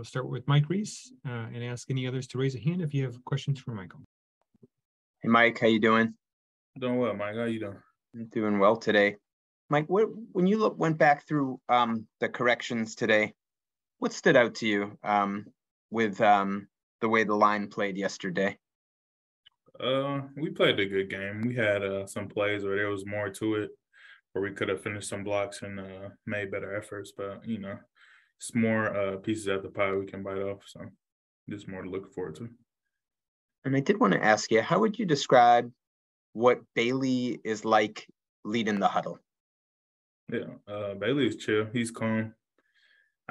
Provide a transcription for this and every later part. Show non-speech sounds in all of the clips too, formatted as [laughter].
We'll start with Mike Reiss uh, and ask any others to raise a hand if you have questions for Michael. Hey, Mike, how you doing? Doing well, Mike. How you doing? I'm doing well today. Mike, what, when you look, went back through um, the corrections today, what stood out to you um, with um, the way the line played yesterday? Uh, we played a good game. We had uh, some plays where there was more to it, where we could have finished some blocks and uh, made better efforts. But you know, it's more uh, pieces at the pie we can bite off. So just more to look forward to. And I did want to ask you, how would you describe what Bailey is like leading the huddle? Yeah, uh, Bailey is chill. He's calm.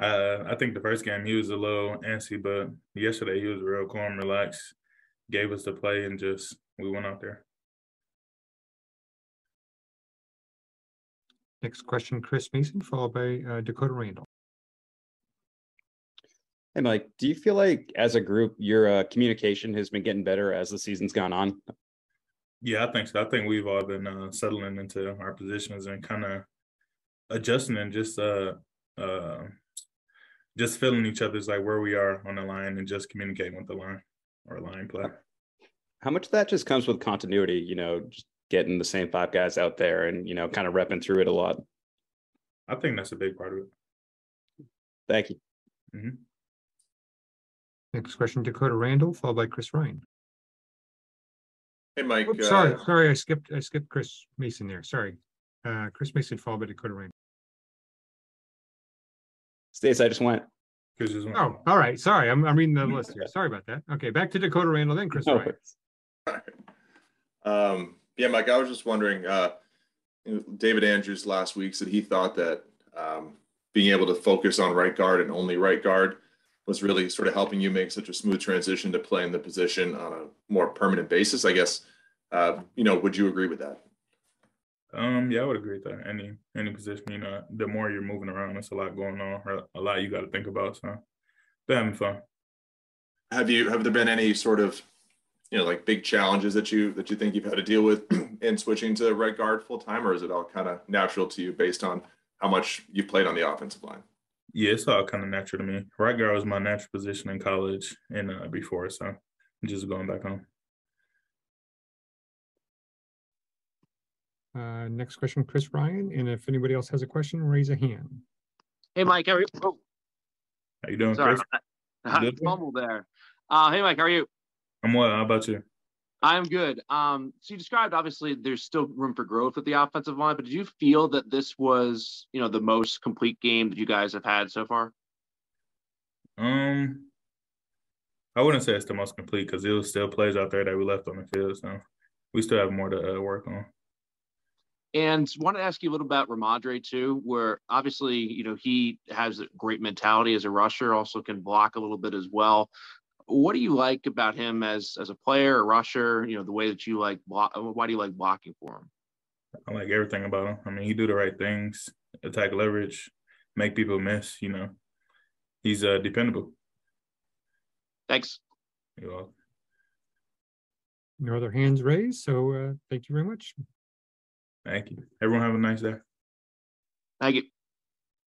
Uh, I think the first game he was a little antsy, but yesterday he was real calm, relaxed gave us the play and just we went out there. Next question, Chris Mason, followed by uh, Dakota Randall. Hey, Mike, do you feel like as a group, your uh, communication has been getting better as the season's gone on? Yeah, I think so. I think we've all been uh, settling into our positions and kind of adjusting and just uh, uh, just feeling each other's like where we are on the line and just communicating with the line or line play. How much of that just comes with continuity, you know, just getting the same five guys out there and, you know, kind of repping through it a lot? I think that's a big part of it. Thank you. Mm-hmm. Next question, Dakota Randall, followed by Chris Ryan. Hey, Mike. Oops, sorry, uh, sorry, I skipped, I skipped Chris Mason there. Sorry. Uh, Chris Mason followed by Dakota Randall. Stace, I just went. Oh, all right. Sorry, I'm, I'm reading the [laughs] list here. Sorry about that. Okay, back to Dakota Randall, then Chris Ryan. Um, yeah, Mike, I was just wondering. Uh, David Andrews last week said he thought that um, being able to focus on right guard and only right guard was really sort of helping you make such a smooth transition to playing the position on a more permanent basis. I guess, uh, you know, would you agree with that? Um, yeah, I would agree with that. Any any position, you know, the more you're moving around, there's a lot going on, or a lot you got to think about. So, but having fun. Have you have there been any sort of, you know, like big challenges that you that you think you've had to deal with [clears throat] in switching to right guard full time, or is it all kind of natural to you based on how much you've played on the offensive line? Yeah, it's all kind of natural to me. Right guard was my natural position in college and uh, before, so I'm just going back home. Uh, next question, Chris Ryan. And if anybody else has a question, raise a hand. Hey, Mike. How are you? Oh. How you doing, Sorry, Chris? I [laughs] fumbled there. Uh, hey, Mike. How are you? I'm well. How about you? I'm good. Um, so you described obviously there's still room for growth with the offensive line, but did you feel that this was, you know, the most complete game that you guys have had so far? Um, I wouldn't say it's the most complete because there was still plays out there that we left on the field, so we still have more to uh, work on. And want to ask you a little about Rhamondre too, where obviously, you know, he has a great mentality as a rusher, also can block a little bit as well. What do you like about him as as a player, a rusher? You know, the way that you like block. Why do you like blocking for him? I like everything about him. I mean, he do the right things, attack leverage, make people miss. You know, he's uh, dependable. Thanks. You're welcome. No other hands raised, so uh, thank you very much. Thank you. Everyone have a nice day. Thank you.